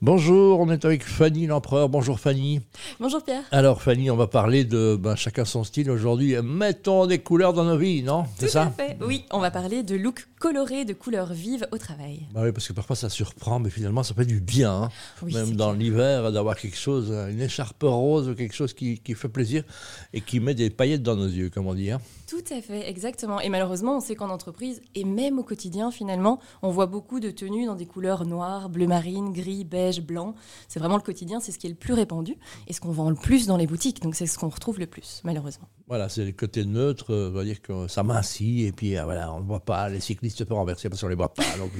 Bonjour, on est avec Fanny l'empereur. Bonjour Fanny. Bonjour Pierre. Alors Fanny, on va parler de ben, chacun son style aujourd'hui. Mettons des couleurs dans nos vies, non? C'est ça? fait. Oui, on va parler de look coloré, de couleurs vives au travail. Bah oui, parce que parfois ça surprend, mais finalement ça fait du bien. Hein. Même dans l'hiver, d'avoir quelque chose, une écharpe rose ou quelque chose qui, qui, fait plaisir et qui met des paillettes dans nos yeux, comme on dit. Hein. Tout à fait, exactement. Et malheureusement, on sait qu'en entreprise, et même au quotidien finalement, on voit beaucoup de tenues dans des couleurs noires, bleu marine, gris, beige, blanc. C'est vraiment le quotidien, c'est ce qui est le plus répandu et ce qu'on vend le plus dans les boutiques. Donc c'est ce qu'on retrouve le plus, malheureusement. Voilà, c'est le côté neutre, euh, on va dire que ça mincit et puis euh, voilà, on ne voit pas, les cyclistes peuvent renverser parce qu'on ne les voit pas. Donc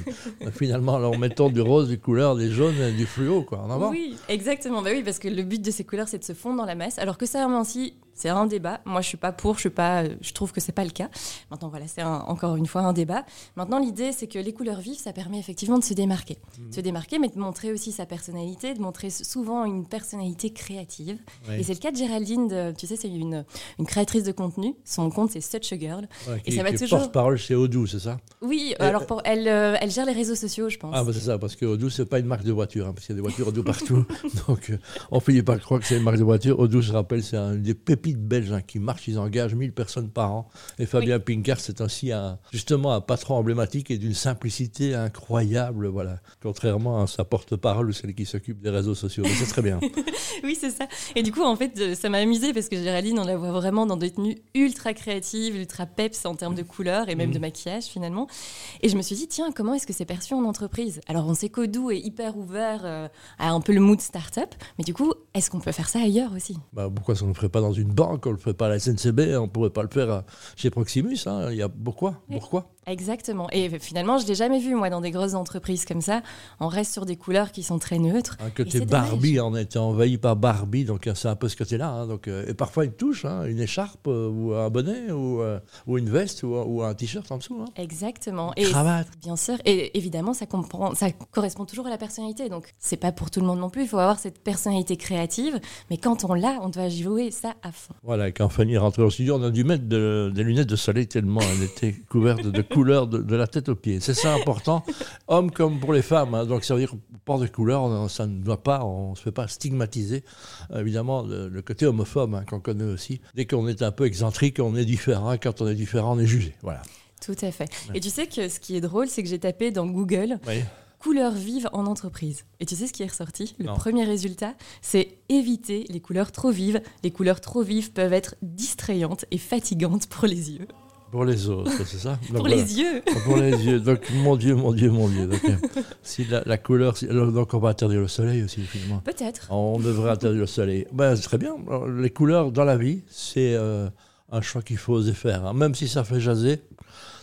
finalement, alors mettons du rose, du couleur, des jaunes, du fluo, quoi, en avant. Oui, exactement. Bah oui, parce que le but de ces couleurs, c'est de se fondre dans la masse, alors que ça mincit c'est un débat. Moi, je suis pas pour, je suis pas, je trouve que c'est pas le cas. Maintenant, voilà, c'est encore une fois un débat. Maintenant, l'idée, c'est que les couleurs vives, ça permet effectivement de se démarquer, de se démarquer, mais de montrer aussi sa personnalité, de montrer souvent une personnalité créative. Et c'est le cas de Géraldine. tu sais, c'est une, une créatrice de contenu. Son compte, c'est Such a Girl. et ça va toujours. Porte-parole chez Odoo, c'est ça? Oui. alors, pour, elle, euh, elle gère les réseaux sociaux, je pense. Ah, bah, c'est ça, parce que Odoo, c'est pas une marque de voiture, hein, parce qu'il y a des voitures Odoo partout. Donc, euh, on finit par croire que c'est une marque de voiture. Odoo, je rappelle, c'est un des pépites belges hein, qui marche, ils engagent 1000 personnes par an. Et Fabien Pinkard, c'est aussi un, justement un patron emblématique et d'une simplicité incroyable, voilà. Contrairement à sa porte-parole ou celle qui s'occupe des réseaux sociaux. Mais c'est très bien. oui, c'est ça. Et du coup, en fait, euh, ça m'a amusé parce que Géraldine, on la voit vraiment dans des tenues ultra créatives, ultra peps en termes de couleurs et même de mm. maquillage finalement. Et je me suis dit, tiens, comment est-ce que c'est perçu en entreprise? Alors, on sait qu'Odoo est hyper ouvert euh, à un peu le mood start-up, mais du coup, est-ce qu'on peut faire ça ailleurs aussi? Bah, Pourquoi ça ne ferait pas dans une banque On le ferait pas à la SNCB, on ne pourrait pas le faire chez Proximus. Hein. Il y a pourquoi? Pourquoi? Exactement. Et finalement, je l'ai jamais vu, moi, dans des grosses entreprises comme ça. On reste sur des couleurs qui sont très neutres. Un côté Barbie, on a été envahi par Barbie, donc euh, c'est un peu ce côté-là. Hein. donc, euh, et parfois une touche, hein, une écharpe, euh, ou un bonnet, ou, ou une veste, ou, un t-shirt en dessous. Hein. Exactement. et cravate. Bien sûr. Et évidemment, ça, comprend, ça correspond toujours à la personnalité. Donc, c'est pas pour tout le monde non plus. Il faut avoir cette personnalité créative. Mais quand on l'a, on doit jouer ça à fond. Voilà, quand Fanny rentre au studio, on a dû mettre des lunettes de soleil tellement elle était couverte de couleurs de, la tête aux pieds. C'est ça important, hommes comme pour les femmes. Hein. Donc ça veut dire port de couleurs, ça ne doit pas, on ne se fait pas stigmatiser. Évidemment, le, côté homophobe hein, qu'on connaît aussi. Dès qu'on est un peu excentrique, on est différent. Quand on est différent, on est jugé. Voilà. Tout à fait. Et tu sais que ce qui est drôle, c'est que j'ai tapé dans Google. Couleurs vives en entreprise. Et tu sais ce qui est ressorti? Le premier résultat, c'est éviter les couleurs trop vives. Les couleurs trop vives peuvent être distrayantes et fatigantes pour les yeux. Pour les autres, c'est ça? Pour les yeux Pour les yeux. Donc, mon Dieu, mon Dieu, mon Dieu. Donc, si la, couleur. donc, on va interdire le soleil aussi, finalement. Peut-être. On devrait interdire le soleil. Ben, très bien. Les couleurs dans la vie, c'est euh, un choix qu'il faut oser faire. Hein. Même si ça fait jaser, de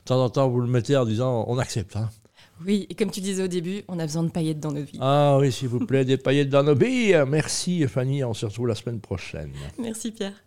temps en temps, vous le mettez en disant on accepte. Hein. Oui, et comme tu disais au début, on a besoin de paillettes dans nos vies. Ah oui, s'il vous plaît, des paillettes dans nos vies. Merci Fanny, on se retrouve la semaine prochaine. Merci Pierre.